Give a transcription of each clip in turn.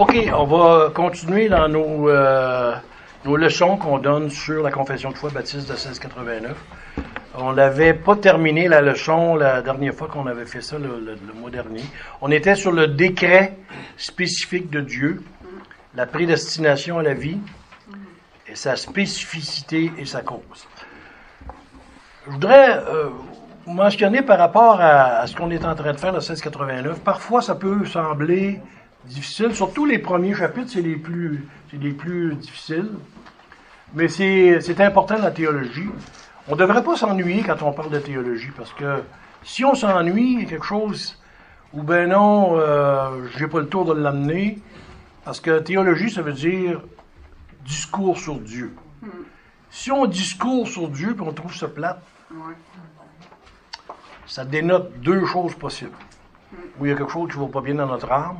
OK, on va continuer dans nos, euh, nos leçons qu'on donne sur la confession de foi baptiste de 1689. On n'avait pas terminé la leçon la dernière fois qu'on avait fait ça, le, mois dernier. On était sur le décret spécifique de Dieu, la prédestination à la vie, et sa spécificité et sa cause. Je voudrais euh, mentionner par rapport à, à ce qu'on est en train de faire, le 1689, parfois ça peut sembler difficile, surtout les premiers chapitres, c'est les plus, c'est les plus difficiles, mais c'est, c'est important la théologie. On ne devrait pas s'ennuyer quand on parle de théologie, parce que si on s'ennuie, il y a quelque chose, ou ben non, euh, j'ai pas le tour de l'amener, parce que théologie, ça veut dire discours sur Dieu. Si on discours sur Dieu, puis on trouve ça plate, ça dénote deux choses possibles. Ou il y a quelque chose qui ne va pas bien dans notre âme,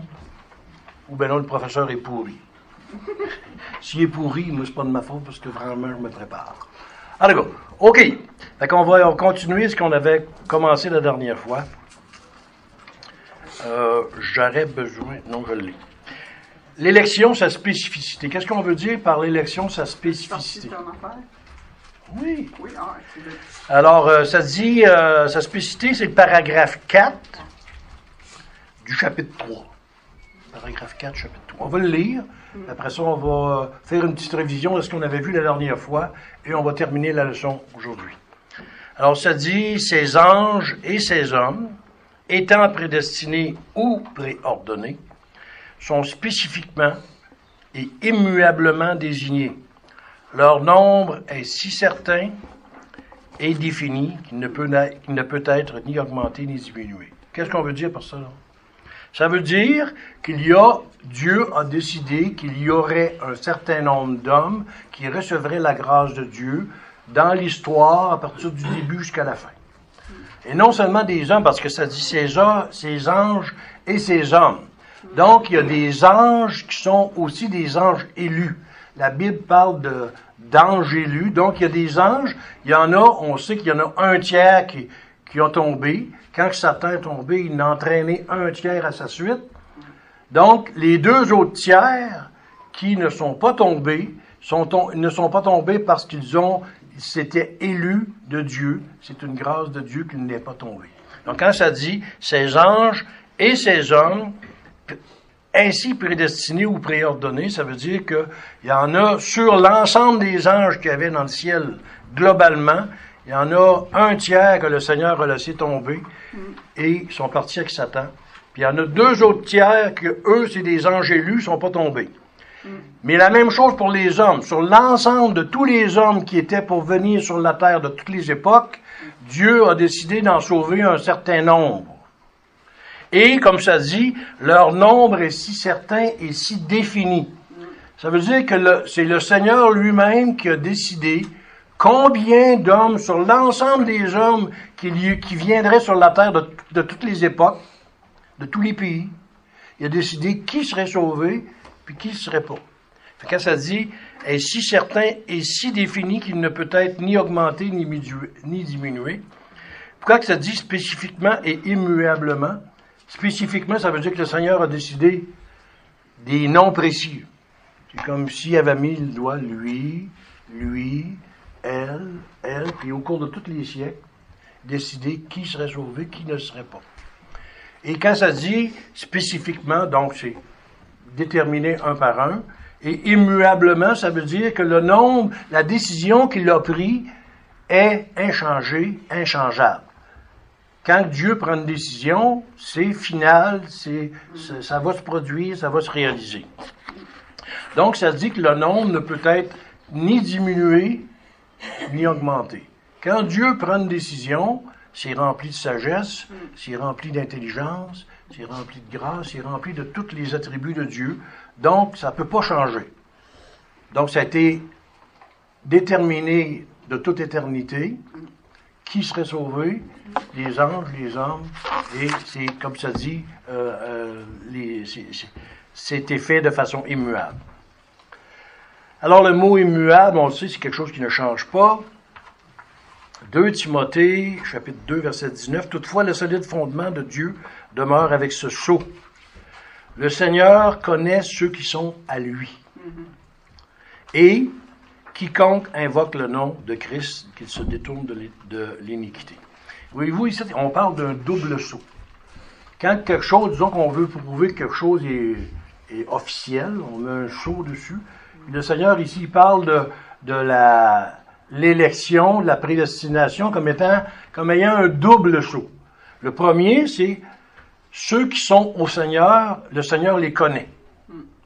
ou bien non, le professeur est pourri. S'il est pourri, moi, c'est pas de ma faute parce que vraiment, je me prépare. Alors, OK. Fait qu'on va on va continuer ce qu'on avait commencé la dernière fois. Euh, J'aurais besoin. Non, je l'ai. L'élection, sa spécificité. Qu'est-ce qu'on veut dire par l'élection, sa spécificité? Oui. Ah, Alors, euh, ça dit, euh, sa spécificité, c'est le paragraphe 4 du chapitre 3. Paragraphe 4, chapitre 3. On va le lire. Après ça, on va euh, faire une petite révision de ce qu'on avait vu la dernière fois et on va terminer la leçon aujourd'hui. Alors, ça dit, ces anges et ces hommes, étant prédestinés ou préordonnés, sont spécifiquement et immuablement désignés. Leur nombre est si certain et défini qu'il ne, peut être ni augmenté ni diminué. Qu'est-ce qu'on veut dire par ça? Ça veut dire qu'il y a, Dieu a décidé qu'il y aurait un certain nombre d'hommes qui recevraient la grâce de Dieu dans l'histoire à partir du début jusqu'à la fin. Et non seulement des hommes, parce que ça dit ces, ces anges et ces hommes. Donc, il y a des anges qui sont aussi des anges élus. La Bible parle d'anges élus. Donc, il y a des anges. Il y en a, on sait qu'il y en a un tiers qui, qui ont tombé. Quand Satan est tombé, il a entraîné un tiers à sa suite. Donc, les deux autres tiers qui ne sont pas tombés ne sont pas tombés parce qu'ils ont s'étaient élus de Dieu. C'est une grâce de Dieu qu'ils n'est pas tombé. Donc, quand ça dit ces anges et ces hommes ainsi prédestinés ou préordonnés, ça veut dire qu'il y en a sur l'ensemble des anges qu'il y avait dans le ciel, globalement, il y en a un tiers que le Seigneur a laissé tomber et ils sont partis avec Satan. Puis il y en a deux autres tiers que eux, c'est des anges élus, ne sont pas tombés. Mais la même chose pour les hommes. Sur l'ensemble de tous les hommes qui étaient pour venir sur la terre de toutes les époques, Dieu a décidé d'en sauver un certain nombre. Et, comme ça dit, leur nombre est si certain et si défini. Ça veut dire que c'est le Seigneur lui-même qui a décidé combien d'hommes, sur l'ensemble des hommes qui, viendraient sur la terre de, toutes les époques, de tous les pays, il a décidé qui serait sauvé, puis qui ne serait pas. Quand ça dit est si certain et si défini qu'il ne peut être ni augmenté ni, ni diminué. Pourquoi que ça dit spécifiquement et immuablement? Spécifiquement, ça veut dire que le Seigneur a décidé des noms précis. C'est comme s'il avait mis le doigt lui, lui, elle, elle, puis au cours de tous les siècles, décider qui serait sauvé, qui ne serait pas. Et quand ça dit spécifiquement, donc c'est déterminé un par un, et immuablement, ça veut dire que le nombre, la décision qu'il a prise est inchangée, inchangeable. Quand Dieu prend une décision, c'est final, c'est, ça va se produire, ça va se réaliser. Donc, ça dit que le nombre ne peut être ni diminué, ni augmenté. Quand Dieu prend une décision, c'est rempli de sagesse, c'est rempli d'intelligence, c'est rempli de grâce, c'est rempli de tous les attributs de Dieu. Donc, ça ne peut pas changer. Donc, ça a été déterminé de toute éternité. Qui serait sauvé? Les anges, les hommes. Et c'est, comme ça dit, euh, euh, c'était fait de façon immuable. Alors, le mot immuable, on le sait, c'est quelque chose qui ne change pas. 2 Timothée, chapitre 2, verset 19. Toutefois, le solide fondement de Dieu demeure avec ce sceau. Le Seigneur connaît ceux qui sont à lui. Et quiconque invoque le nom de Christ, qu'il se détourne de l'iniquité. Voyez-vous, ici, on parle d'un double saut. Quand quelque chose, disons qu'on veut prouver que quelque chose est, officiel, on met un saut dessus. Le Seigneur ici parle de, l'élection, de la prédestination comme étant, comme ayant un double saut. Le premier, c'est ceux qui sont au Seigneur, le Seigneur les connaît.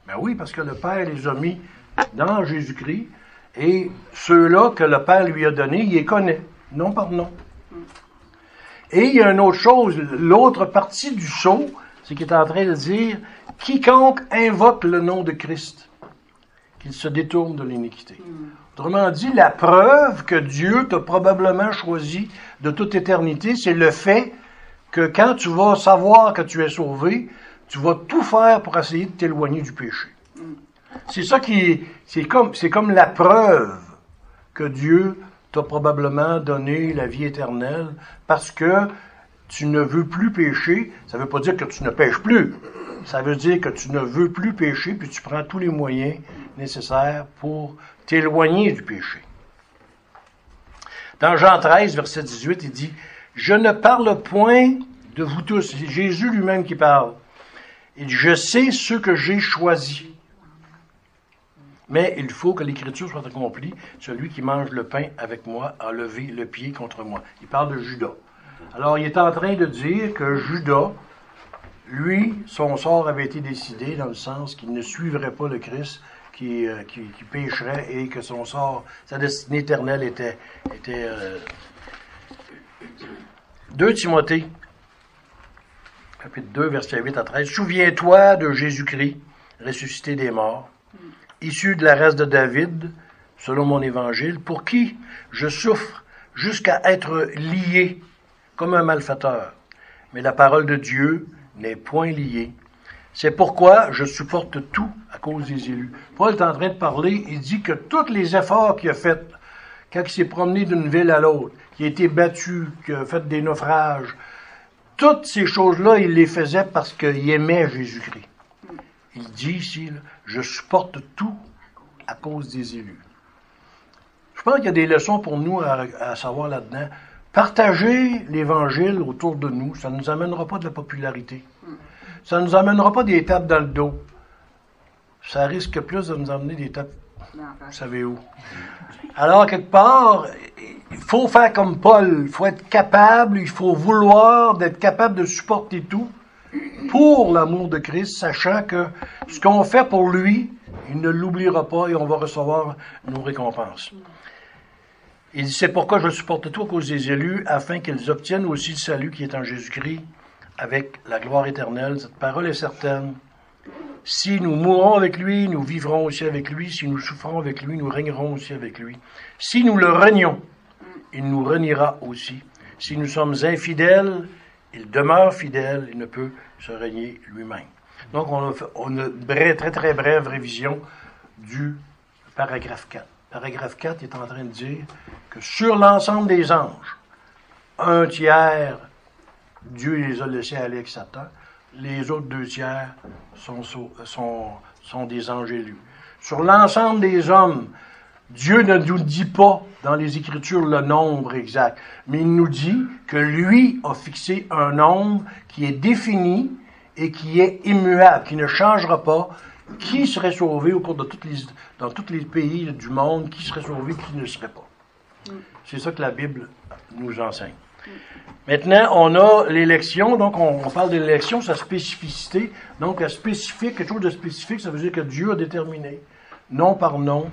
Ben oui, parce que le Père les a mis dans Jésus-Christ, et ceux-là que le Père lui a donnés, il les connaît, non par nom. Et il y a une autre chose, l'autre partie du saut, c'est qu'il est en train de dire, quiconque invoque le nom de Christ, qu'il se détourne de l'iniquité. Autrement dit, la preuve que Dieu t'a probablement choisi de toute éternité, c'est le fait que quand tu vas savoir que tu es sauvé, tu vas tout faire pour essayer de t'éloigner du péché. C'est ça qui, c'est comme, c'est comme la preuve que Dieu t'a probablement donné la vie éternelle parce que tu ne veux plus pécher. Ça ne veut pas dire que tu ne pêches plus. Ça veut dire que tu ne veux plus pécher puis tu prends tous les moyens nécessaires pour t'éloigner du péché. Dans Jean 13, verset 18, il dit, je ne parle point de vous tous. C'est Jésus lui-même qui parle. Il dit, je sais ceux que j'ai choisis. Mais il faut que l'écriture soit accomplie. Celui qui mange le pain avec moi a levé le pied contre moi. Il parle de Judas. Alors, il est en train de dire que Judas, lui, son sort avait été décidé dans le sens qu'il ne suivrait pas le Christ, qui, euh, pécherait et que son sort, sa destinée éternelle était, était euh, 2 Timothée, chapitre 2, verset 8 à 13. Souviens-toi de Jésus-Christ, ressuscité des morts, issu de la race de David, selon mon évangile, pour qui je souffre jusqu'à être lié comme un malfaiteur. Mais la parole de Dieu n'est point liée. C'est pourquoi je supporte tout à cause des élus. Paul est en train de parler, il dit que tous les efforts qu'il a faits quand il s'est promené d'une ville à l'autre, qui a été battu, qui a fait des naufrages, toutes ces choses-là, il les faisait parce qu'il aimait Jésus-Christ. Il dit ici, je supporte tout à cause des élus. Je pense qu'il y a des leçons pour nous à, savoir là-dedans. Partager l'Évangile autour de nous, ça ne nous amènera pas de la popularité. Ça ne nous amènera pas des tapes dans le dos. Ça risque plus de nous amener des tapes vous savez où. Alors, quelque part, il faut faire comme Paul. Il faut être capable, il faut vouloir d'être capable de supporter tout pour l'amour de Christ, sachant que ce qu'on fait pour lui, il ne l'oubliera pas et on va recevoir nos récompenses. Il dit, c'est pourquoi je supporte tout à cause des élus, afin qu'ils obtiennent aussi le salut qui est en Jésus-Christ avec la gloire éternelle. Cette parole est certaine. Si nous mourons avec lui, nous vivrons aussi avec lui. Si nous souffrons avec lui, nous régnerons aussi avec lui. Si nous le renions, il nous reniera aussi. Si nous sommes infidèles, il demeure fidèle, il ne peut se régner lui-même. Donc, on a, on une très, très brève révision du paragraphe 4. Paragraphe 4 est en train de dire que sur l'ensemble des anges, un tiers, Dieu les a laissés aller avec Satan les autres deux tiers sont, sont, sont des anges élus. Sur l'ensemble des hommes, Dieu ne nous dit pas dans les Écritures le nombre exact, mais il nous dit que lui a fixé un nombre qui est défini et qui est immuable, qui ne changera pas. Qui serait sauvé au cours de toutes les, dans tous les pays du monde, qui serait sauvé, qui ne serait pas? C'est ça que la Bible nous enseigne. Maintenant, on a l'élection, donc on, parle de l'élection, sa spécificité. Donc, la spécifique, quelque chose de spécifique, ça veut dire que Dieu a déterminé, non par nom,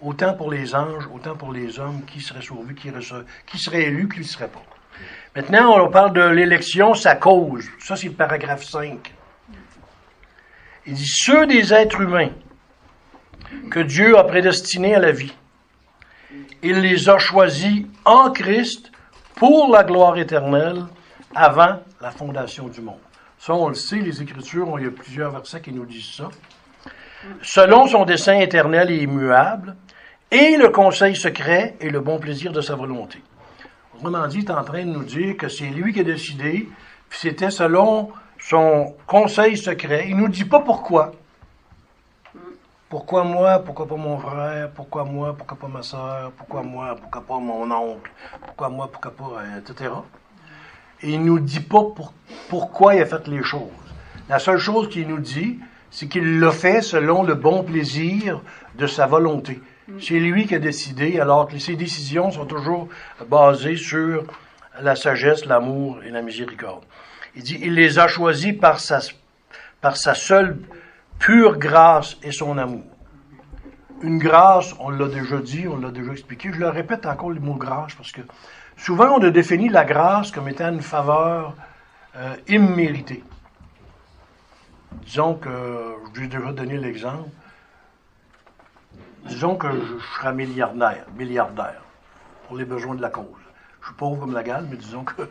autant pour les anges, autant pour les hommes, qui seraient sauvés, qui, qui serait élu, qui ne serait pas. Maintenant, on parle de l'élection, sa cause. Ça, c'est le paragraphe 5. Il dit, ceux des êtres humains que Dieu a prédestinés à la vie, il les a choisis en Christ pour la gloire éternelle avant la fondation du monde. Ça, on le sait, les Écritures, il y a plusieurs versets qui nous disent ça. Selon son dessein éternel et immuable, et le conseil secret et le bon plaisir de sa volonté. Autrement dit, il est en train de nous dire que c'est lui qui a décidé, puis c'était selon son conseil secret. Il nous dit pas pourquoi. Pourquoi moi, pourquoi pas mon frère, pourquoi moi, pourquoi pas ma soeur, pourquoi moi, pourquoi pas mon oncle, pourquoi moi, pourquoi pas, euh, etc. Et il nous dit pas pour- pourquoi il a fait les choses. La seule chose qu'il nous dit, c'est qu'il l'a fait selon le bon plaisir de sa volonté. C'est lui qui a décidé, alors que ses décisions sont toujours basées sur la sagesse, l'amour et la miséricorde. Il dit, il les a choisis par sa, par sa seule pure grâce et son amour. Une grâce, on l'a déjà dit, on l'a déjà expliqué, je le répète encore le mot grâce parce que souvent on a défini la grâce comme étant une faveur euh, imméritée. Disons que, je ai déjà donné l'exemple, disons que je, je serais milliardaire, milliardaire, pour les besoins de la cause. Je suis pauvre comme la gale, mais disons que,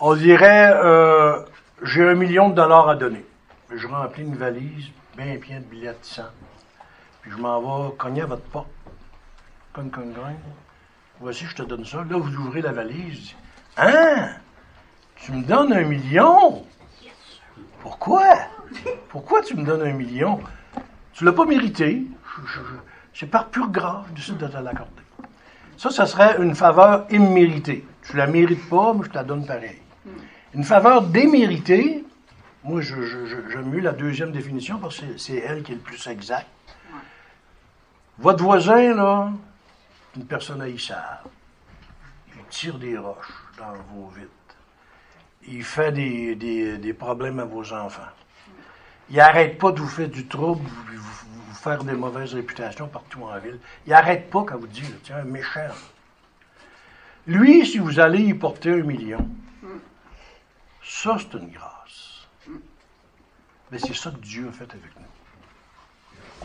on dirait, euh, j'ai un million de dollars à donner. Je remplis une valise, bien plein de billets de 100. Puis je m'en vais cogner à votre porte. Cogne. Voici, je te donne ça. Là, vous ouvrez la valise. Hein? Tu me donnes un million? Pourquoi? Pourquoi tu me donnes un million? Tu l'as pas mérité. C'est par pure grâce, je décide de te l'accorder. Ça, ça serait une faveur imméritée. Tu la mérites pas, mais je te la donne pareil. Une faveur déméritée, moi, je, je- je- j'aime mieux la deuxième définition parce que c'est- c'est elle qui est le plus exact. Votre voisin, là, une personne haïssable. Il tire des roches dans vos vitres. Il fait des, des- des problèmes à vos enfants. Il n'arrête pas de vous faire du trouble, vous, vous- vous faire des mauvaises réputations partout en ville. Il n'arrête pas quand vous dites, tiens, un méchant. Lui, si vous allez y porter un million, ça, c'est une grâce. Mais c'est ça que Dieu a fait avec nous.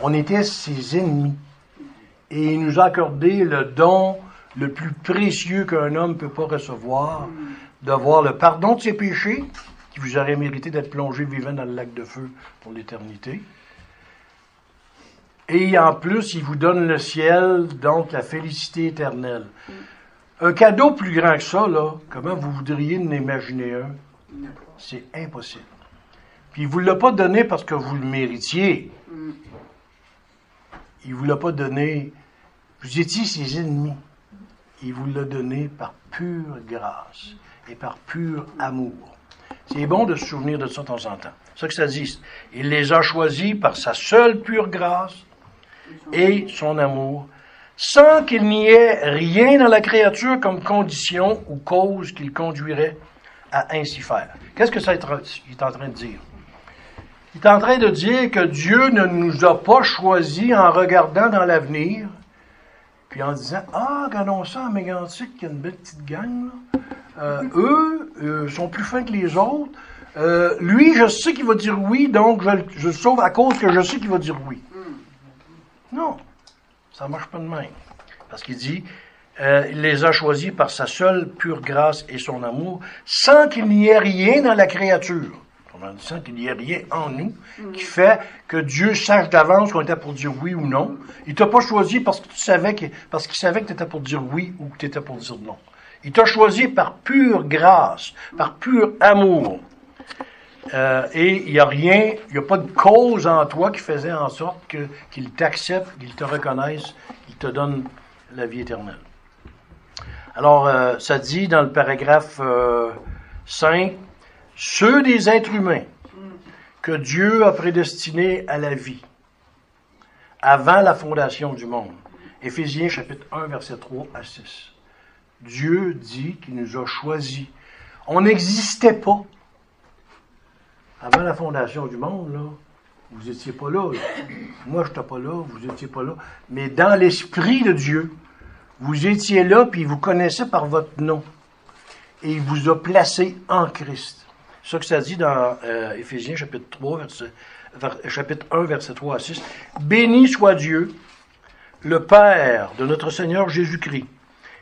On était ses ennemis. Et il nous a accordé le don le plus précieux qu'un homme ne peut pas recevoir, d'avoir le pardon de ses péchés, qui vous aurait mérité d'être plongé vivant dans le lac de feu pour l'éternité. Et en plus, il vous donne le ciel, donc la félicité éternelle. Un cadeau plus grand que ça, là, comment vous voudriez en imaginer un? C'est impossible. Puis il ne vous l'a pas donné parce que vous le méritiez. Il ne vous l'a pas donné. Vous étiez ses ennemis. Il vous l'a donné par pure grâce et par pur amour. C'est bon de se souvenir de ça de temps en temps. C'est ça que ça dit. Il les a choisis par sa seule pure grâce et son amour, sans qu'il n'y ait rien dans la créature comme condition ou cause qui le conduirait à ainsi faire. Qu'est-ce que ça est en train de dire? Il est en train de dire que Dieu ne nous a pas choisis en regardant dans l'avenir, puis en disant Ah, regardons ça en Mégantic, qui a une belle petite gang. là. Euh, eux euh, sont plus fins que les autres. Euh, lui, je sais qu'il va dire oui, donc je, le- sauve à cause que je sais qu'il va dire oui. Non, ça ne marche pas de même. Parce qu'il dit Il les a choisis par sa seule pure grâce et son amour, sans qu'il n'y ait rien dans la créature. Dit, Sans qu'il n'y ait rien en nous qui fait que Dieu sache d'avance qu'on était pour dire oui ou non. Il t'a pas choisi parce que tu savais que, parce qu'il savait que tu étais pour dire oui ou que tu étais pour dire non. Il t'a choisi par pure grâce, par pur amour. Euh, et il n'y a rien, il n'y a pas de cause en toi qui faisait en sorte que, qu'il t'accepte, qu'il te reconnaisse, qu'il te donne la vie éternelle. Alors, euh, ça dit dans le paragraphe euh, 5, ceux des êtres humains que Dieu a prédestinés à la vie avant la fondation du monde. Éphésiens chapitre 1, verset 3 à 6. Dieu dit qu'il nous a choisis. On n'existait pas avant la fondation du monde, là, vous n'étiez pas là. Moi, je n'étais pas là, vous n'étiez pas là. Mais dans l'Esprit de Dieu, vous étiez là, puis il vous connaissait par votre nom. Et il vous a placé en Christ. Ça que ça dit dans euh, Éphésiens chapitre 3, verset, vers- chapitre 1, verset 3 à 6. Béni soit Dieu, le Père de notre Seigneur Jésus-Christ,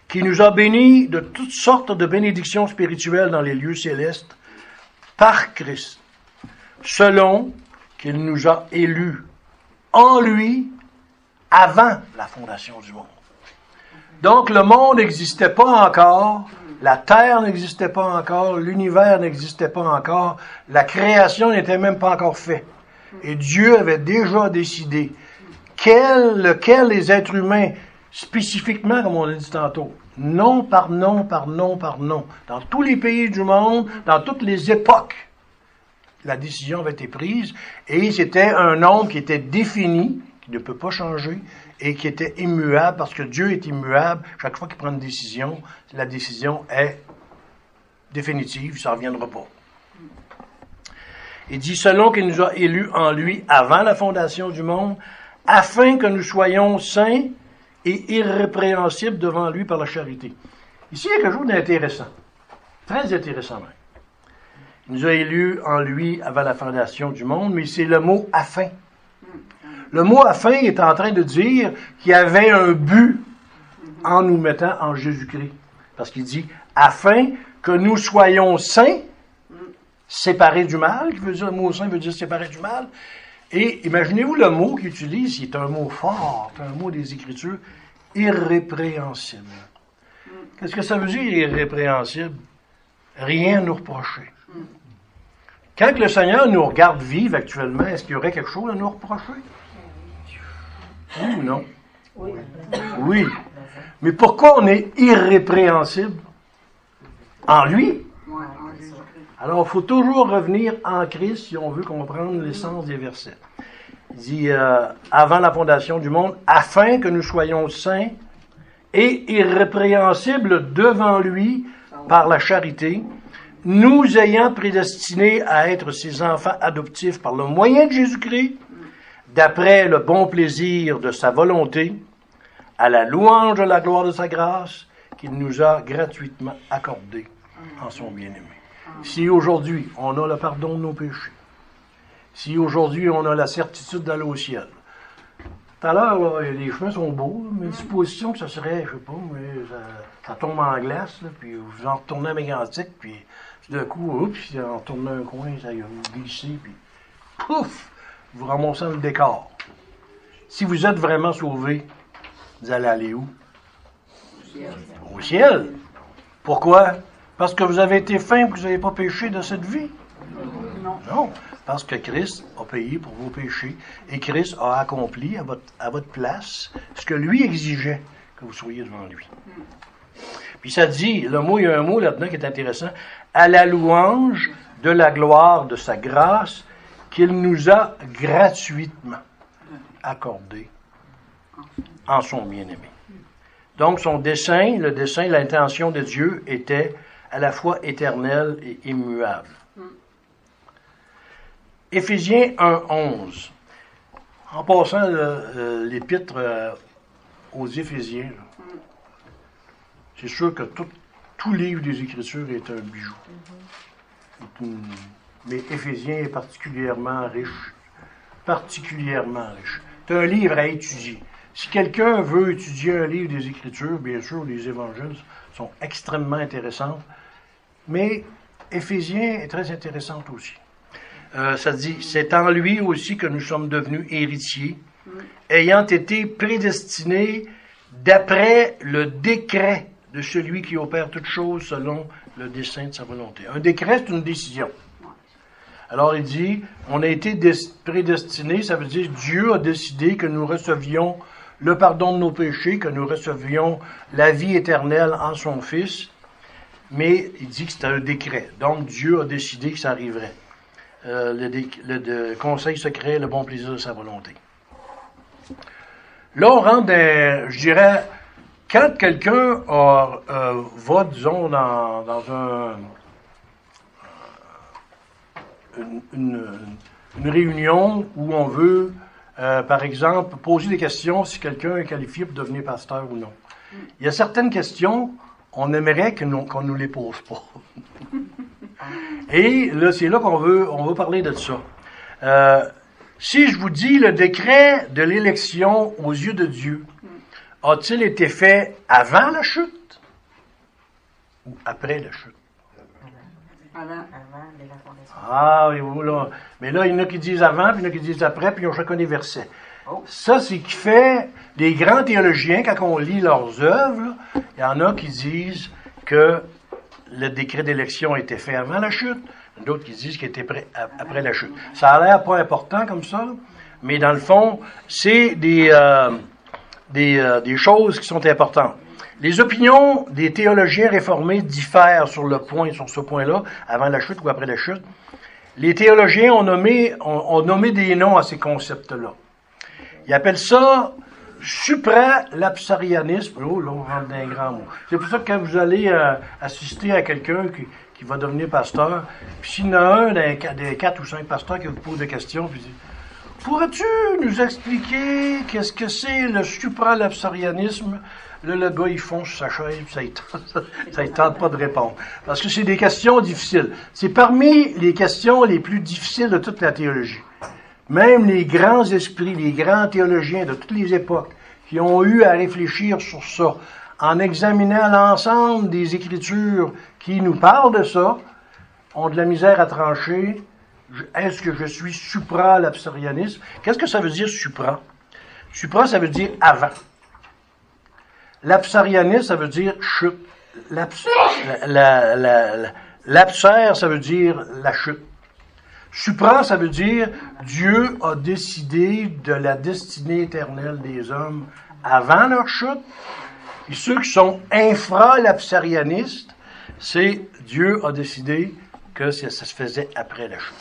qui nous a bénis de toutes sortes de bénédictions spirituelles dans les lieux célestes par Christ selon qu'il nous a élus en lui avant la fondation du monde. Donc le monde n'existait pas encore La terre n'existait pas encore, l'univers n'existait pas encore, la création n'était même pas encore faite. Et Dieu avait déjà décidé quel, les êtres humains, spécifiquement, comme on l'a dit tantôt, nom par nom, par nom, par nom, dans tous les pays du monde, dans toutes les époques, la décision avait été prise et c'était un nombre qui était défini, qui ne peut pas changer et qui était immuable parce que Dieu est immuable. Chaque fois qu'il prend une décision, la décision est définitive, ça ne reviendra pas. Il dit, selon qu'il nous a élus en lui avant la fondation du monde, afin que nous soyons saints et irrépréhensibles devant lui par la charité. Ici, il y a quelque chose d'intéressant, très intéressant même. Il nous a élus en lui avant la fondation du monde, mais c'est le mot afin. Le mot afin est en train de dire qu'il avait un but en nous mettant en Jésus-Christ. Parce qu'il dit afin que nous soyons saints, séparés du mal, qui veut dire le mot saint veut dire séparés du mal. Et imaginez-vous le mot qu'il utilise, c'est un mot fort, un mot des Écritures, irrépréhensible. Qu'est-ce que ça veut dire irrépréhensible? Rien nous reprocher. Quand le Seigneur nous regarde vivre actuellement, est-ce qu'il y aurait quelque chose à nous reprocher? Oui ou non? Oui. Oui. Mais pourquoi on est irrépréhensible? En lui? Alors, il faut toujours revenir en Christ si on veut comprendre l'essence des versets. Il dit, euh, avant la fondation du monde, afin que nous soyons saints et irrépréhensibles devant lui par la charité, nous ayant prédestinés à être ses enfants adoptifs par le moyen de Jésus-Christ, d'après le bon plaisir de sa volonté, à la louange de la gloire de sa grâce qu'il nous a gratuitement accordée en son bien-aimé. Si aujourd'hui on a le pardon de nos péchés, si aujourd'hui on a la certitude d'aller au ciel, tout à l'heure, les chemins sont beaux, mais une supposition que ça serait, je sais pas, mais ça, tombe en glace, puis vous en retournez à Mégantic, puis d'un coup, oups, en retournant un coin, ça vous glissez, puis pouf, vous ramassez le décor. Si vous êtes vraiment sauvé, vous allez aller où? Au ciel. Au ciel. Pourquoi? Parce que vous avez été fin et que vous n'avez pas péché de cette vie? Non. Non. Parce que Christ a payé pour vos péchés et Christ a accompli à votre, à votre place ce que lui exigeait que vous soyez devant lui. Puis ça dit, le mot, il y a un mot là-dedans qui est intéressant, à la louange de la gloire de sa grâce qu'il nous a gratuitement accordé en son bien-aimé. Donc son dessein, le dessein, l'intention de Dieu était à la fois éternel et immuable. Éphésiens 1.11. En passant l'épître euh, aux Éphésiens, c'est sûr que tout, livre des Écritures est un bijou. Mais Éphésiens est particulièrement riche. Particulièrement riche. C'est un livre à étudier. Si quelqu'un veut étudier un livre des Écritures, bien sûr, les évangiles sont extrêmement intéressants. Mais Éphésiens est très intéressante aussi. Euh, ça dit, c'est en lui aussi que nous sommes devenus héritiers, ayant été prédestinés d'après le décret de celui qui opère toutes choses selon le dessein de sa volonté. Un décret, c'est une décision. Alors il dit, on a été prédestinés, ça veut dire Dieu a décidé que nous recevions le pardon de nos péchés, que nous recevions la vie éternelle en son Fils, mais il dit que c'était un décret. Donc Dieu a décidé que ça arriverait. Euh, le, conseil secret, le bon plaisir de sa volonté. Là, on rentre dans, je dirais, quand quelqu'un euh, va, disons, dans, un, une, réunion où on veut, euh, par exemple, poser des questions si quelqu'un est qualifié pour devenir pasteur ou non. Il y a certaines questions, on aimerait qu'on ne nous les pose pas. Et c'est là qu'on veut, on veut parler de ça. Euh, si je vous dis le décret de l'élection aux yeux de Dieu, a-t-il été fait avant la chute ou après la chute? Avant. Ah, oui, là. Mais là, il y en a qui disent avant, puis il y en a qui disent après, puis ils ont chacun des versets. Oh. Ça, c'est qui fait les grands théologiens, quand on lit leurs œuvres, il y en a qui disent que le décret d'élection a été fait avant la chute, d'autres qui disent qu'il était prêt après la chute. Ça a l'air pas important comme ça, mais dans le fond, c'est des, euh, des, euh, des choses qui sont importantes. Les opinions des théologiens réformés diffèrent sur le point, sur ce point-là, avant la chute ou après la chute. Les théologiens ont nommé, ont, nommé des noms à ces concepts-là. Ils appellent ça supralapsarianisme. Oh, là, on rentre dans un grand mot. C'est pour ça que quand vous allez euh, assister à quelqu'un qui, qui, va devenir pasteur, puis s'il y en a un des, des, quatre ou cinq pasteurs qui vous pose des questions, puis dit Pourrais-tu nous expliquer qu'est-ce que c'est le supralapsarianisme? Là, le gars, il fonce sa chaise, ça ne tente pas de répondre. Parce que c'est des questions difficiles. C'est parmi les questions les plus difficiles de toute la théologie. Même les grands esprits, les grands théologiens de toutes les époques, qui ont eu à réfléchir sur ça, en examinant l'ensemble des écritures qui nous parlent de ça, ont de la misère à trancher. Est-ce que je suis supra-l'absorianisme? Qu'est-ce que ça veut dire supra? Supra, ça veut dire avant. L'absarianisme, ça veut dire chute. L'absère, ça veut dire la chute. Supra, ça veut dire Dieu a décidé de la destinée éternelle des hommes avant leur chute. Et ceux qui sont infra-lapsarianistes, c'est Dieu a décidé que ça, se faisait après la chute.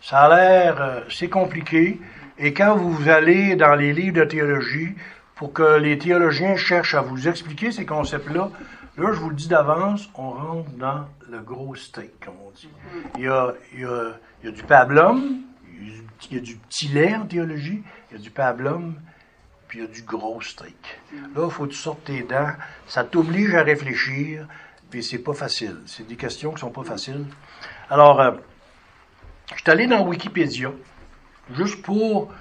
Ça a l'air, euh, c'est compliqué. Et quand vous allez dans les livres de théologie, pour que les théologiens cherchent à vous expliquer ces concepts-là, là, je vous le dis d'avance, on rentre dans le gros steak, comme on dit. Il y a, il y a du pablum, il y a du petit lait en théologie, il y a du pablum, puis il y a du gros steak. Là, il faut que tu sortes tes dents. Ça t'oblige à réfléchir, puis c'est pas facile. C'est des questions qui sont pas faciles. Alors, euh, je suis allé dans Wikipédia, juste pour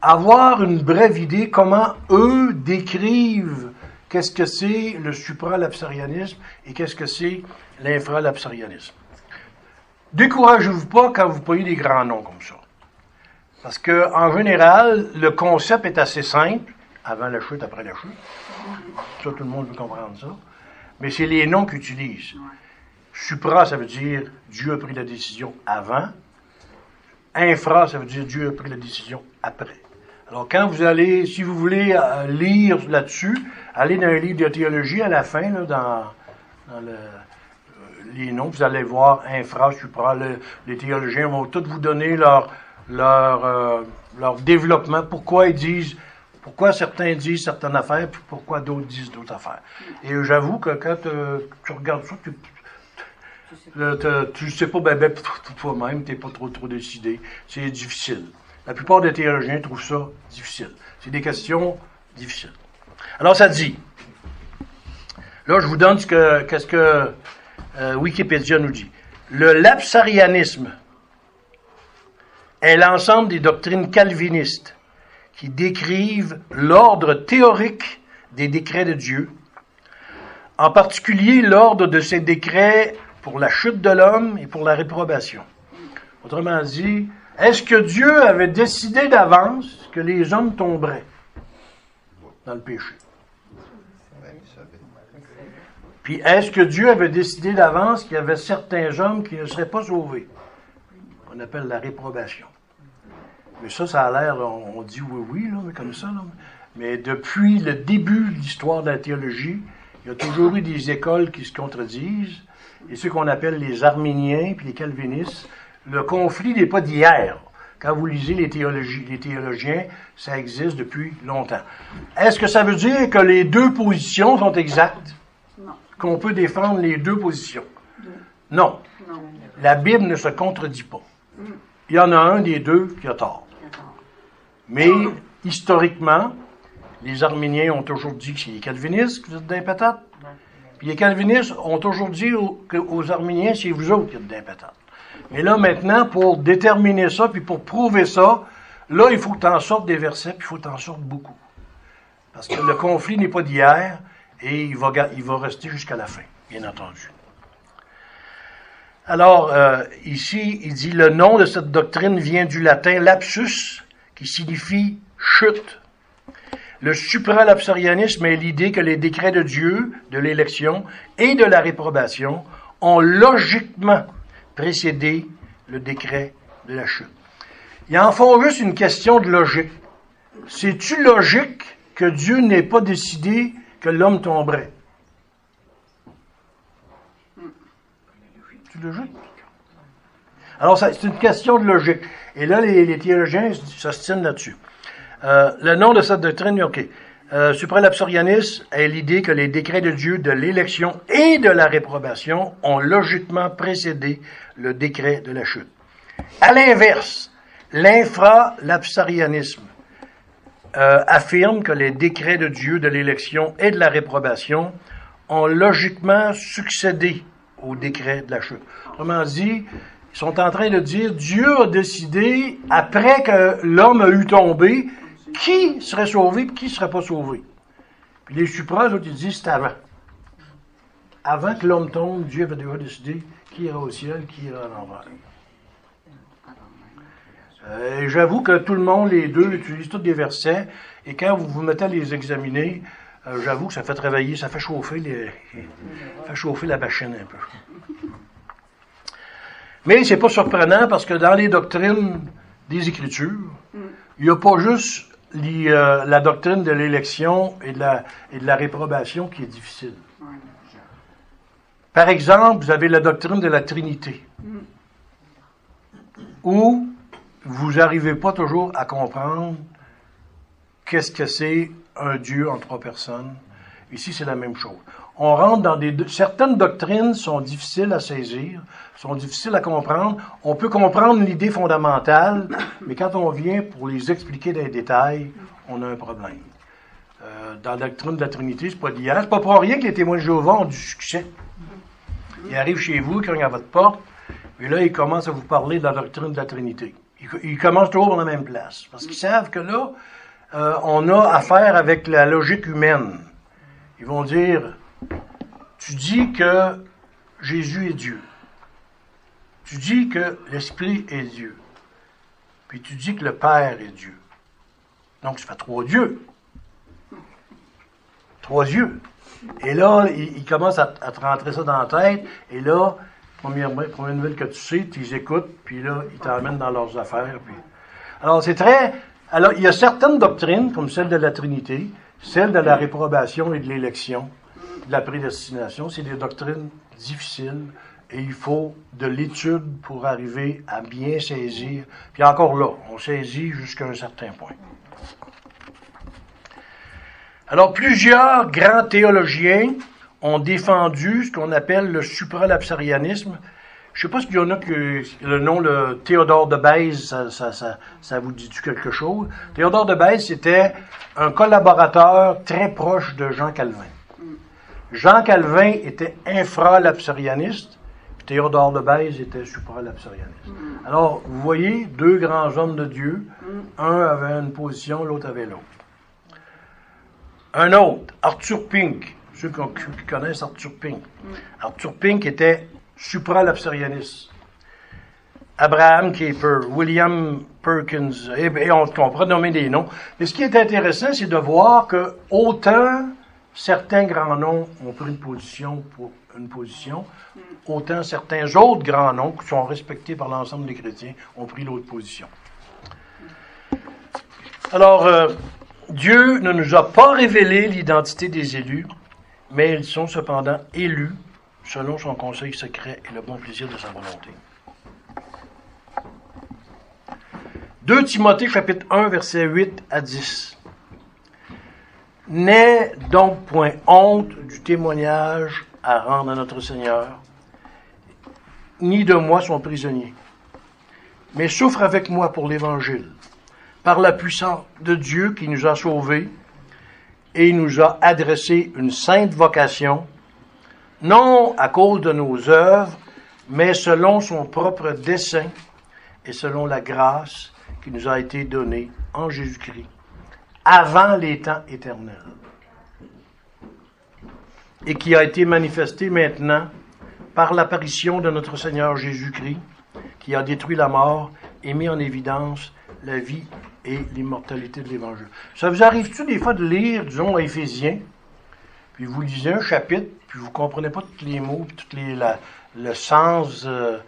avoir une brève idée comment eux décrivent qu'est-ce que c'est le supralapsarianisme et qu'est-ce que c'est l'infralapsarianisme. Découragez-vous pas quand vous voyez des grands noms comme ça. Parce que, en général, le concept est assez simple, avant la chute, après la chute. Ça, tout le monde veut comprendre ça. Mais c'est les noms qu'ils utilisent. Supra, ça veut dire Dieu a pris la décision avant. Infra, ça veut dire Dieu a pris la décision après. Alors, quand vous allez, si vous voulez euh, lire là-dessus, allez dans un livre de théologie à la fin, là, dans, dans le, les noms, vous allez voir infra, supra, les théologiens vont tous vous donner leur, leur, euh, leur développement, pourquoi ils disent, pourquoi certains disent certaines affaires, puis pourquoi d'autres disent d'autres affaires. Et j'avoue que quand euh, tu regardes ça, tu ne sais pas ben, ben toi-même, tu n'es pas trop, trop décidé. C'est difficile. La plupart des théologiens trouvent ça difficile. C'est des questions difficiles. Alors ça dit, là je vous donne ce que, euh, Wikipédia nous dit. Le lapsarianisme est l'ensemble des doctrines calvinistes qui décrivent l'ordre théorique des décrets de Dieu, en particulier l'ordre de ces décrets pour la chute de l'homme et pour la réprobation. Autrement dit, est-ce que Dieu avait décidé d'avance que les hommes tomberaient dans le péché? Puis est-ce que Dieu avait décidé d'avance qu'il y avait certains hommes qui ne seraient pas sauvés? On appelle la réprobation. Mais ça, ça a l'air, on, dit oui, oui, là, comme ça. Mais depuis le début de l'histoire de la théologie, il y a toujours eu des écoles qui se contredisent. Et ceux qu'on appelle les arméniens puis les calvinistes, le conflit n'est pas d'hier. Quand vous lisez les, théologies, les théologiens, ça existe depuis longtemps. Est-ce que ça veut dire que les deux positions sont exactes? qu'on peut défendre les deux positions? Non. La Bible ne se contredit pas. Il y en a un des deux qui a tort. Mais historiquement, les Arméniens ont toujours dit que c'est les calvinistes qui vous êtes des patates. Puis les calvinistes ont toujours dit aux, Arméniens, c'est vous autres qui êtes des patates. Mais là, maintenant, pour déterminer ça, puis pour prouver ça, là, il faut que tu en sortes des versets, puis il faut que tu en sortes beaucoup. Parce que le conflit n'est pas d'hier, et il va, il va rester jusqu'à la fin, bien entendu. Alors, euh, ici, il dit le nom de cette doctrine vient du latin lapsus, qui signifie chute. Le supralapsarianisme est l'idée que les décrets de Dieu, de l'élection et de la réprobation ont logiquement précédé le décret de la chute. Ils en font juste une question de logique. C'est-tu logique que Dieu n'ait pas décidé que l'homme tomberait? C'est logique. Alors, c'est une question de logique. Et là, les, les théologiens s'ostinent là-dessus. Euh, le nom de cette doctrine, OK. Euh, supralapsorianisme est l'idée que les décrets de Dieu de l'élection et de la réprobation ont logiquement précédé le décret de la chute. À l'inverse, l'infralapsarianisme euh, affirme que les décrets de Dieu de l'élection et de la réprobation ont logiquement succédé au décret de la chute. Autrement dit, ils sont en train de dire Dieu a décidé, après que l'homme a eu tombé, qui serait sauvé et qui ne serait pas sauvé? Puis les supras, ils disent c'est avant. Avant que l'homme tombe, Dieu avait déjà décidé qui ira au ciel, qui ira à l'envers. Euh, J'avoue que tout le monde, les deux, utilisent tous des versets, et quand vous vous mettez à les examiner, euh, j'avoue que ça fait travailler, ça fait chauffer, les, ça fait chauffer la machine un peu. Mais c'est pas surprenant parce que dans les doctrines des Écritures, il n'y a pas juste euh, la doctrine de l'élection et de la réprobation qui est difficile. Par exemple, vous avez la doctrine de la Trinité, où vous n'arrivez pas toujours à comprendre qu'est-ce que c'est un Dieu en trois personnes. Ici, c'est la même chose. On rentre dans des... Certaines doctrines sont difficiles à saisir, sont difficiles à comprendre. On peut comprendre l'idée fondamentale, mais quand on vient pour les expliquer dans les détails, on a un problème. Euh, dans la doctrine de la Trinité, c'est pas d'hier. C'est pas pour rien que les témoins de Jéhovah ont du succès. Ils arrivent chez vous, cognent à votre porte, et là, ils commencent à vous parler de la doctrine de la Trinité. Ils, ils commencent toujours dans la même place. Parce qu'ils savent que là, euh, on a affaire avec la logique humaine. Ils vont dire, tu dis que Jésus est Dieu. Tu dis que l'Esprit est Dieu. Puis tu dis que le Père est Dieu. Donc, ça fait trois dieux. Trois yeux. Et là, ils commencent à, à te rentrer ça dans la tête. Et là, première, première nouvelle que tu sais, tu les écoutes, puis là, ils t'emmènent dans leurs affaires. Puis... Alors, c'est très. Alors, il y a certaines doctrines, comme celle de la Trinité, celle de la réprobation et de l'élection, de la prédestination. C'est des doctrines difficiles et il faut de l'étude pour arriver à bien saisir. Puis encore là, on saisit jusqu'à un certain point. Alors, plusieurs grands théologiens ont défendu ce qu'on appelle le supralapsarianisme. Je ne sais pas s'il y en a que le nom, le Théodore de Bèze, ça, ça, vous dit quelque chose? Théodore de Bèze, c'était un collaborateur très proche de Jean Calvin. Jean Calvin était infralapsarianiste, puis Théodore de Bèze était supralapsarianiste. Alors, vous voyez, deux grands hommes de Dieu, un avait une position, l'autre avait l'autre. Un autre, Arthur Pink, ceux qui, connaissent Arthur Pink. Arthur Pink était supralapsarianiste. Abraham Caper, William Perkins, et, et on, on pourrait nommer des noms. Mais ce qui est intéressant, c'est de voir que autant certains grands noms ont pris une position pour une position, autant certains autres grands noms qui sont respectés par l'ensemble des chrétiens ont pris l'autre position. Alors, euh, Dieu ne nous a pas révélé l'identité des élus, mais ils sont cependant élus selon son conseil secret et le bon plaisir de sa volonté. 2 Timothée chapitre 1 versets 8 à 10. N'aie donc point honte du témoignage à rendre à notre Seigneur, ni de moi son prisonnier, mais souffre avec moi pour l'Évangile, par la puissance de Dieu qui nous a sauvés et nous a adressé une sainte vocation, non à cause de nos œuvres, mais selon son propre dessein et selon la grâce qui nous a été donnée en Jésus-Christ, avant les temps éternels, et qui a été manifestée maintenant par l'apparition de notre Seigneur Jésus-Christ, qui a détruit la mort et mis en évidence la vie et l'immortalité de l'Évangile. Ça vous arrive-tu des fois de lire, disons, Éphésiens, puis vous lisez un chapitre, puis vous ne comprenez pas tous les mots, les, le sens euh,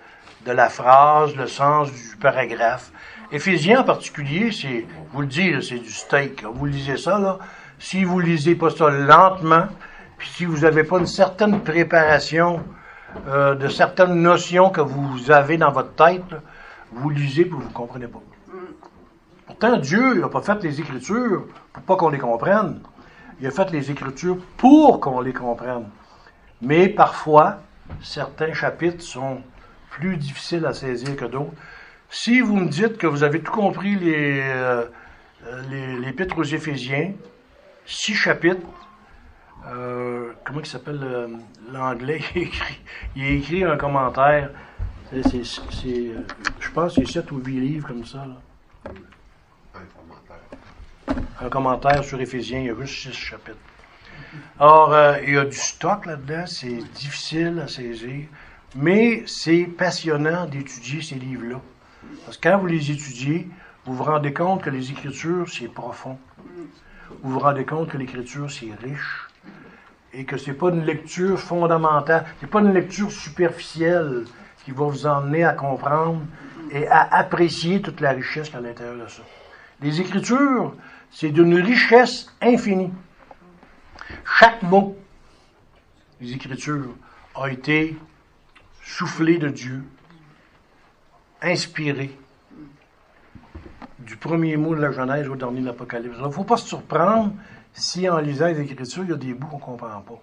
de la phrase, le sens du paragraphe. Éphésiens en particulier, c'est, vous le dites, c'est du steak. Vous lisez ça, là. Si vous lisez pas ça lentement, puis si vous n'avez pas une certaine préparation euh, de certaines notions que vous avez dans votre tête, vous lisez puis vous ne comprenez pas. Pourtant, Dieu n'a pas fait les Écritures pour pas qu'on les comprenne. Il a fait les Écritures pour qu'on les comprenne. Mais parfois, certains chapitres sont plus difficiles à saisir que d'autres. Si vous me dites que vous avez tout compris les, euh, l'épître aux Éphésiens, six chapitres, euh, comment il s'appelle euh, l'anglais, il, écrit, il a écrit un commentaire, c'est, je pense que c'est sept ou huit livres comme ça. Un commentaire. Un commentaire sur Éphésiens, il y a juste six chapitres. Alors, il y a du stock là-dedans, c'est difficile à saisir, mais c'est passionnant d'étudier ces livres-là. Parce que quand vous les étudiez, vous vous rendez compte que les Écritures, c'est profond. Vous vous rendez compte que l'Écriture, c'est riche. Et que ce n'est pas une lecture fondamentale, ce n'est pas une lecture superficielle qui va vous emmener à comprendre et à apprécier toute la richesse qu'il y a à l'intérieur de ça. Les Écritures, c'est d'une richesse infinie. Chaque mot des Écritures a été soufflé de Dieu inspiré du premier mot de la Genèse au dernier de l'Apocalypse. Il ne faut pas se surprendre si en lisant les Écritures, il y a des bouts qu'on ne comprend pas.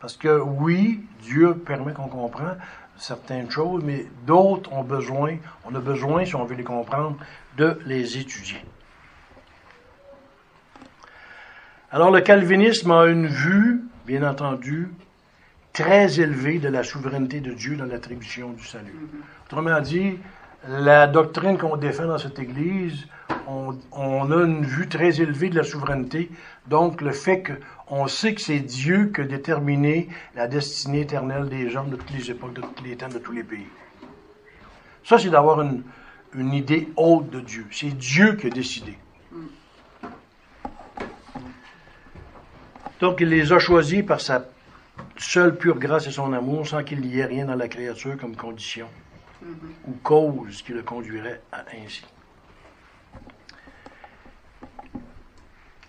Parce que oui, Dieu permet qu'on comprenne certaines choses, mais d'autres ont besoin, on a besoin, si on veut les comprendre, de les étudier. Alors le calvinisme a une vue, bien entendu, très élevée de la souveraineté de Dieu dans l'attribution du salut. Autrement dit, la doctrine qu'on défend dans cette Église, on, a une vue très élevée de la souveraineté. Donc, le fait qu'on sait que c'est Dieu qui a déterminé la destinée éternelle des gens de toutes les époques, de tous les temps, de tous les pays. Ça, c'est d'avoir une, une idée haute de Dieu. C'est Dieu qui a décidé. Donc, il les a choisis par sa seule pure grâce et son amour, sans qu'il n'y ait rien dans la créature comme condition mm-hmm. ou cause qui le conduirait à ainsi.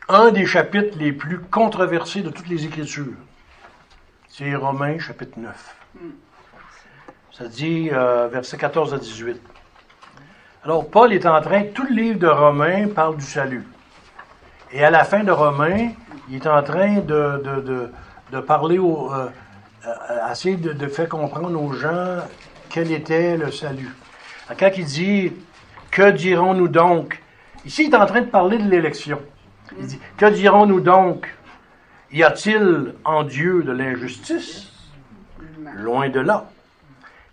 Un des chapitres les plus controversés de toutes les Écritures, c'est Romains chapitre 9. Mm. Ça dit euh, versets 14 à 18. Alors, Paul est en train, tout le livre de Romains parle du salut. Et à la fin de Romains, il est en train de de parler, au, euh, euh, essayer de, faire comprendre aux gens quel était le salut. Quand il dit Que dirons-nous donc? Ici, il est en train de parler de l'élection. Il dit Que dirons-nous donc? Y a-t-il en Dieu de l'injustice? Loin de là.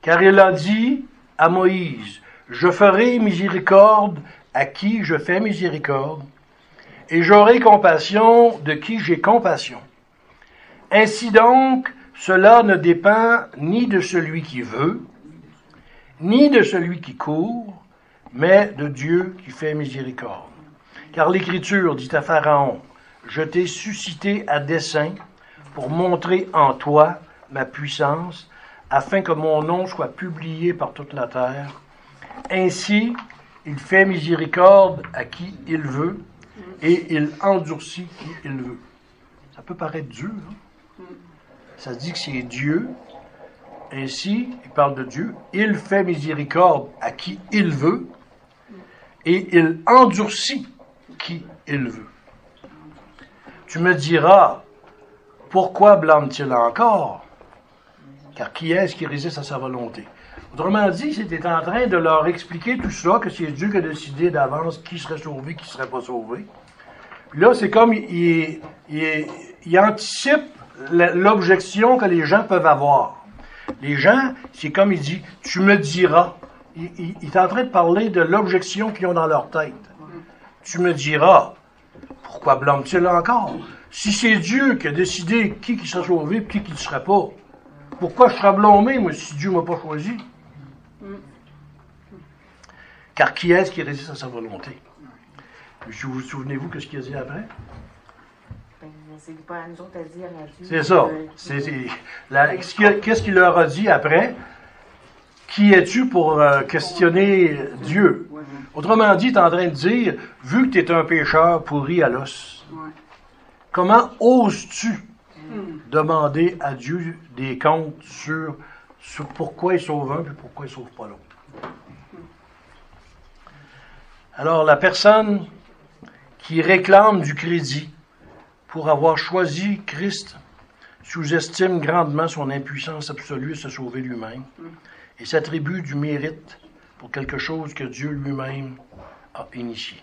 Car il a dit à Moïse Je ferai miséricorde à qui je fais miséricorde, et j'aurai compassion de qui j'ai compassion. Ainsi donc, cela ne dépend ni de celui qui veut, ni de celui qui court, mais de Dieu qui fait miséricorde. Car l'Écriture dit à Pharaon, Je t'ai suscité à dessein pour montrer en toi ma puissance, afin que mon nom soit publié par toute la terre. Ainsi, il fait miséricorde à qui il veut, et il endurcit qui il veut. Ça peut paraître dur, hein? Ça dit que c'est Dieu. Ainsi, il parle de Dieu. Il fait miséricorde à qui il veut et il endurcit qui il veut. Tu me diras, pourquoi blâme-t-il encore? Car qui est-ce qui résiste à sa volonté? Autrement dit, c'était en train de leur expliquer tout ça, que c'est Dieu qui a décidé d'avance qui serait sauvé, qui ne serait pas sauvé. Là, c'est comme il anticipe l'objection que les gens peuvent avoir. Les gens, c'est comme il dit, tu me diras. Il, est en train de parler de l'objection qu'ils ont dans leur tête. Tu me diras, pourquoi blâme-t-il encore? Si c'est Dieu qui a décidé qui qui sera sauvé et qui qui ne sera pas, pourquoi je serais blâmé, moi, si Dieu ne m'a pas choisi? Car qui est-ce qui résiste à sa volonté? Vous vous souvenez-vous que ce qu'il a dit après? C'est pas à nous autres à dire à Dieu. C'est ça. euh, qu'il- Qu'est-ce qu'il leur a dit après? Qui es-tu pour euh, questionner Dieu? Ouais. Autrement dit, tu es en train de dire, vu que tu es un pécheur pourri à l'os, Ouais. comment oses-tu demander à Dieu des comptes sur, sur pourquoi il sauve un et pourquoi il sauve pas l'autre? Alors, la personne qui réclame du crédit pour avoir choisi Christ sous-estime grandement son impuissance absolue à se sauver lui-même et s'attribue du mérite pour quelque chose que Dieu lui-même a initié.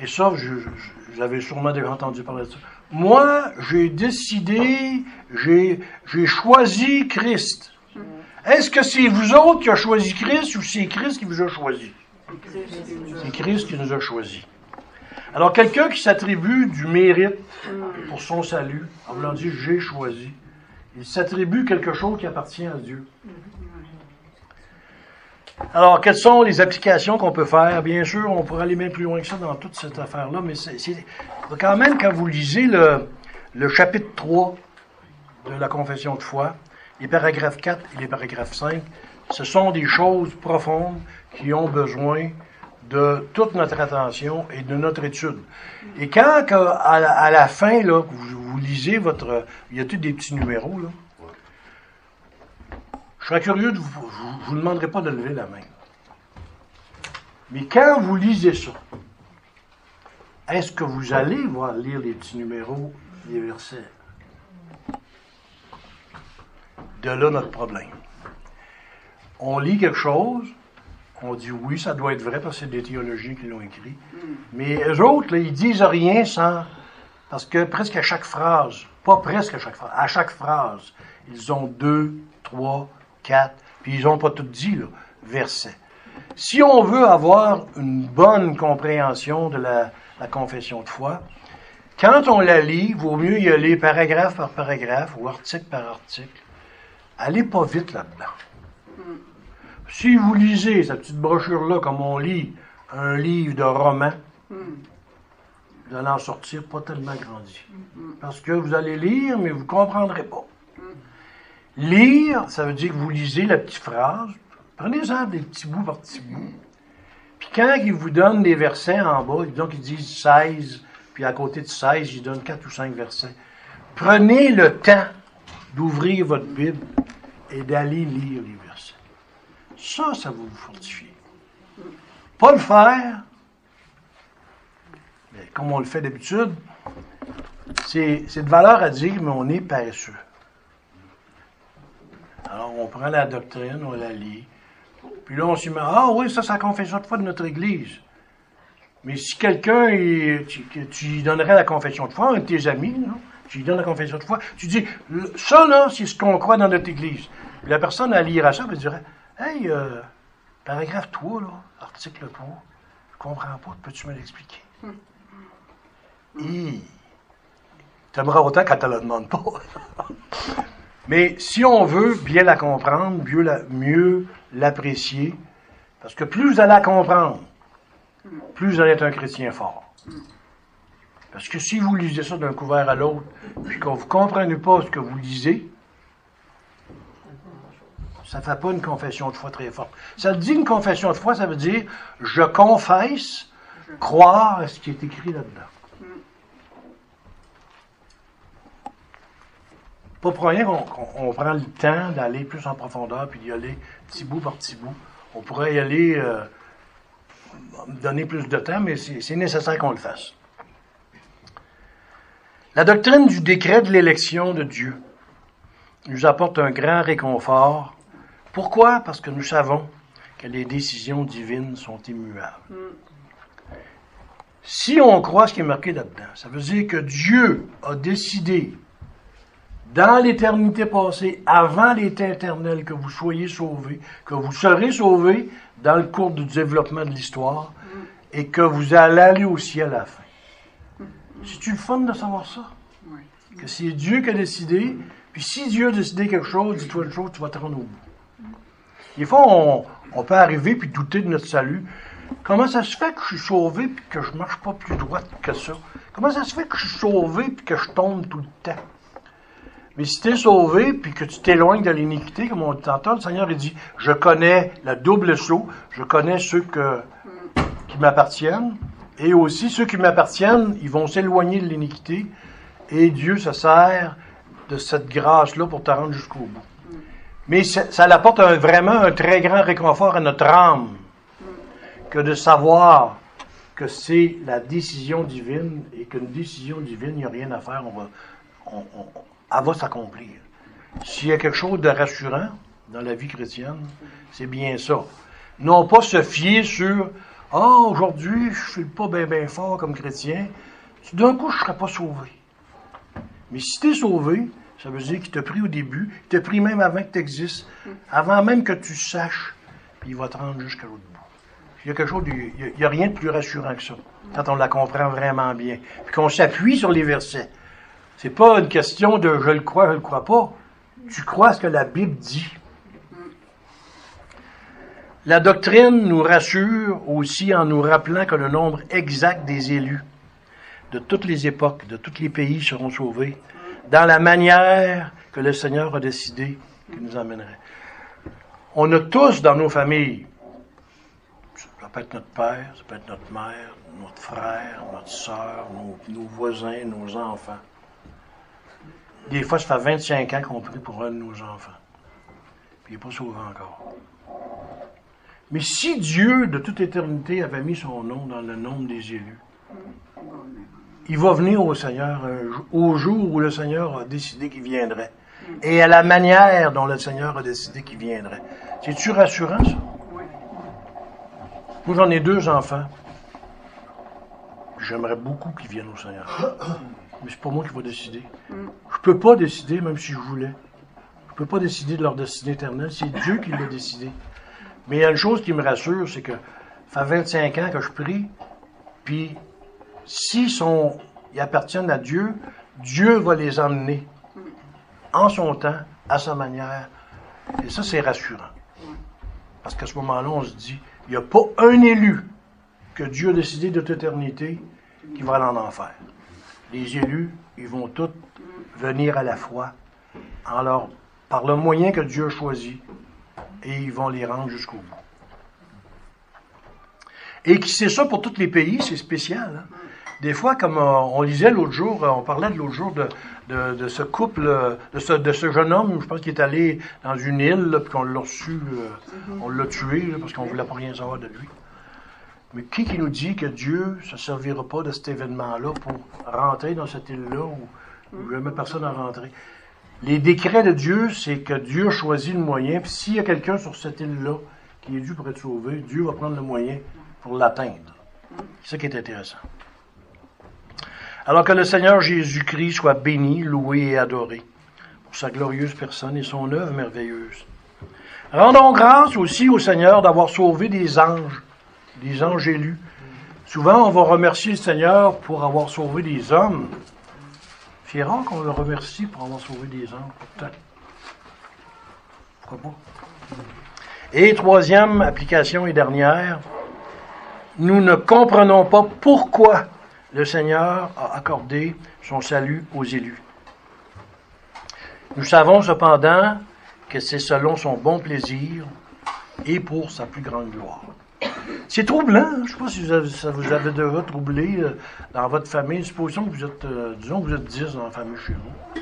Et ça, je- je- j'avais sûrement déjà entendu parler de ça. Moi, j'ai décidé, j'ai j'ai choisi Christ. Est-ce que c'est vous autres qui avez choisi Christ ou c'est Christ qui vous a choisi? C'est Christ qui nous a choisis. Alors, quelqu'un qui s'attribue du mérite pour son salut, en voulant dire j'ai choisi, il s'attribue quelque chose qui appartient à Dieu. Alors, quelles sont les applications qu'on peut faire? Bien sûr, on pourrait aller bien plus loin que ça dans toute cette affaire-là, mais c'est- quand même, quand vous lisez le, le chapitre 3 de la confession de foi, les paragraphes 4 et les paragraphes 5, ce sont des choses profondes qui ont besoin de toute notre attention et de notre étude. Et quand, à, la, fin, là, vous, lisez votre... Il y a tous des petits numéros, là? Je serais curieux de vous... Je ne vous demanderai pas de lever la main. Mais quand vous lisez ça, est-ce que vous allez voir lire les petits numéros, les versets? De là notre problème. On lit quelque chose, on dit oui, ça doit être vrai parce que c'est des théologiens qui l'ont écrit. Mais eux autres, là, ils disent rien sans. Parce que presque à chaque phrase, pas presque à chaque phrase, à chaque phrase, ils ont deux, trois, quatre, puis ils n'ont pas tout dit, là, versets. Si on veut avoir une bonne compréhension de la, la confession de foi, quand on la lit, il vaut mieux y aller paragraphe par paragraphe ou article par article. Allez pas vite là-dedans. Si vous lisez cette petite brochure-là comme on lit un livre de roman, vous allez en sortir pas tellement grandi. Parce que vous allez lire, mais vous ne comprendrez pas. Lire, ça veut dire que vous lisez la petite phrase. Prenez-en des petits bouts par petits bouts. Puis quand ils vous donnent des versets en bas, donc ils disent 16, puis à côté de 16, ils donnent 4 ou 5 versets. Prenez le temps d'ouvrir votre Bible et d'aller lire les. Ça, ça va vous fortifier. Pas le faire, mais comme on le fait d'habitude, c'est de valeur à dire, mais on est paresseux. Alors, on prend la doctrine, on la lit, puis là, on s'y met, ah oui, ça, la confession de foi de notre Église. Mais si quelqu'un, tu, lui donnerais la confession de foi, un de tes amis, non? tu lui donnes la confession de foi, tu dis, ça, là, c'est ce qu'on croit dans notre Église. Puis la personne, elle lira ça, elle dirait, hey, euh, paragraphe 3, là, article 3, je comprends pas, peux-tu me l'expliquer? Hi! T'aimeras autant quand tu ne la demandes pas. Mais si on veut bien la comprendre, mieux la- mieux l'apprécier, parce que plus vous allez la comprendre, plus vous allez être un chrétien fort. Parce que si vous lisez ça d'un couvert à l'autre, puis qu'on ne vous comprenez pas ce que vous lisez, ça ne fait pas une confession de foi très forte. Ça dit une confession de foi, ça veut dire je confesse croire à ce qui est écrit là-dedans. Pas pour rien qu'on on prend le temps d'aller plus en profondeur puis d'y aller petit bout par petit bout. On pourrait y aller euh, donner plus de temps, mais c'est nécessaire qu'on le fasse. La doctrine du décret de l'élection de Dieu nous apporte un grand réconfort. Pourquoi? Parce que nous savons que les décisions divines sont immuables. Si on croit ce qui est marqué là-dedans, ça veut dire que Dieu a décidé dans l'éternité passée, avant l'été éternel, que vous soyez sauvés, que vous serez sauvés dans le cours du développement de l'histoire et que vous allez aller au ciel à la fin. C'est-tu le fun de savoir ça? Que c'est Dieu qui a décidé, puis si Dieu a décidé quelque chose, dis-toi une chose, tu vas te rendre au bout. Des fois, on, peut arriver puis douter de notre salut. Comment ça se fait que je suis sauvé puis que je marche pas plus droite que ça? Comment ça se fait que je suis sauvé puis que je tombe tout le temps? Mais si tu es sauvé puis que tu t'éloignes de l'iniquité, comme on tantôt, le Seigneur il dit Je connais le double saut, je connais ceux qui m'appartiennent, et aussi ceux qui m'appartiennent, ils vont s'éloigner de l'iniquité, et Dieu se sert de cette grâce-là pour te rendre jusqu'au bout. Mais ça, apporte vraiment un très grand réconfort à notre âme que de savoir que c'est la décision divine et qu'une décision divine, il n'y a rien à faire, on va, on- elle va s'accomplir. S'il y a quelque chose de rassurant dans la vie chrétienne, c'est bien ça. Non pas se fier sur Ah, aujourd'hui, je ne suis pas bien bien fort comme chrétien, d'un coup, je ne serai pas sauvé. Mais si tu es sauvé, ça veut dire qu'il t'a pris au début, il t'a pris même avant que tu existes, avant même que tu saches, puis il va te rendre jusqu'à l'autre bout. Il y a n'y a, rien de plus rassurant que ça, quand on la comprend vraiment bien, puis qu'on s'appuie sur les versets. C'est pas une question de je le crois, je le crois pas. Tu crois ce que la Bible dit. La doctrine nous rassure aussi en nous rappelant que le nombre exact des élus de toutes les époques, de tous les pays seront sauvés dans la manière que le Seigneur a décidé qu'il nous emmènerait. On a tous dans nos familles, ça peut être notre père, ça peut être notre mère, notre frère, notre soeur, nos, voisins, nos enfants. Des fois, ça fait 25 ans qu'on prie pour un de nos enfants. Puis il n'est pas sauvé encore. Mais si Dieu, de toute éternité, avait mis son nom dans le nombre des élus, il va venir au Seigneur jour- au jour où le Seigneur a décidé qu'il viendrait. Et à la manière dont le Seigneur a décidé qu'il viendrait. C'est-tu rassurant, ça? Moi, j'en ai deux enfants. J'aimerais beaucoup qu'ils viennent au Seigneur. Mais c'est pas moi qui va décider. Je peux pas décider, même si je voulais. Je peux pas décider de leur destinée éternelle. C'est Dieu qui l'a décidé. Mais il y a une chose qui me rassure, c'est que ça fait 25 ans que je prie, puis s'ils appartiennent à Dieu, Dieu va les emmener en son temps, à sa manière. Et ça, c'est rassurant. Parce qu'à ce moment-là, on se dit, il n'y a pas un élu que Dieu a décidé de toute éternité qui va aller en enfer. Les élus, ils vont tous venir à la foi leur, par le moyen que Dieu a choisi et ils vont les rendre jusqu'au bout. Et c'est ça pour tous les pays, c'est spécial. hein? Des fois, comme euh, on lisait l'autre jour, euh, on parlait de l'autre jour de, de, de ce couple, euh, de ce, de ce jeune homme, je pense qu'il est allé dans une île, là, puis qu'on l'a reçu, euh, on l'a tué, là, parce qu'on ne voulait pas rien savoir de lui. Mais qui qui nous dit que Dieu ne se servira pas de cet événement-là pour rentrer dans cette île-là où, où jamais personne n'a rentré? Les décrets de Dieu, c'est que Dieu choisit le moyen, puis s'il y a quelqu'un sur cette île-là qui est dû pour être sauvé, Dieu va prendre le moyen pour l'atteindre. C'est ça qui est intéressant. Alors que le Seigneur Jésus-Christ soit béni, loué et adoré pour sa glorieuse personne et son œuvre merveilleuse. Rendons grâce aussi au Seigneur d'avoir sauvé des anges, des anges élus. Souvent, on va remercier le Seigneur pour avoir sauvé des hommes. C'est rare qu'on le remercie pour avoir sauvé des anges, pourtant. Pourquoi pas? Et troisième application et dernière, nous ne comprenons pas pourquoi le Seigneur a accordé son salut aux élus. Nous savons cependant que c'est selon son bon plaisir et pour sa plus grande gloire. C'est troublant, je ne sais pas si vous avez- ça vous avait déjà troublé euh, dans votre famille. Supposons que vous êtes, euh, disons que vous êtes 10 dans la famille chez vous,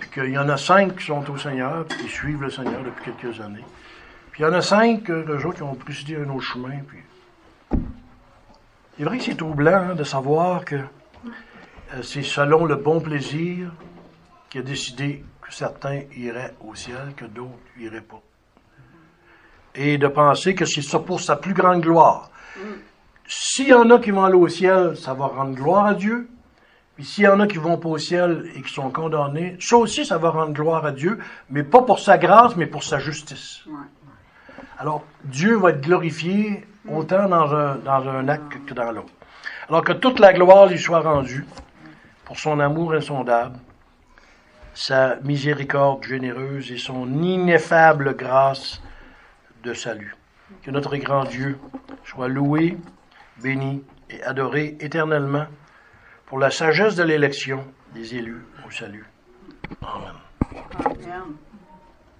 puis qu'il y en a 5 qui sont au Seigneur, puis qui suivent le Seigneur depuis quelques années. Puis il y en a 5, euh, autres, qui ont décidé un autre chemin, puis c'est vrai que c'est troublant hein, de savoir que euh, c'est selon le bon plaisir qu'il a décidé que certains iraient au ciel, que d'autres n'iraient pas. Et de penser que c'est ça pour sa plus grande gloire. S'il y en a qui vont aller au ciel, ça va rendre gloire à Dieu. Puis s'il y en a qui vont pas au ciel et qui sont condamnés, ça aussi, ça va rendre gloire à Dieu, mais pas pour sa grâce, mais pour sa justice. Alors, Dieu va être glorifié autant dans un, dans un acte que dans l'autre. Alors que toute la gloire lui soit rendue pour son amour insondable, sa miséricorde généreuse et son ineffable grâce de salut. Que notre grand Dieu soit loué, béni et adoré éternellement pour la sagesse de l'élection des élus au salut. Amen. Amen.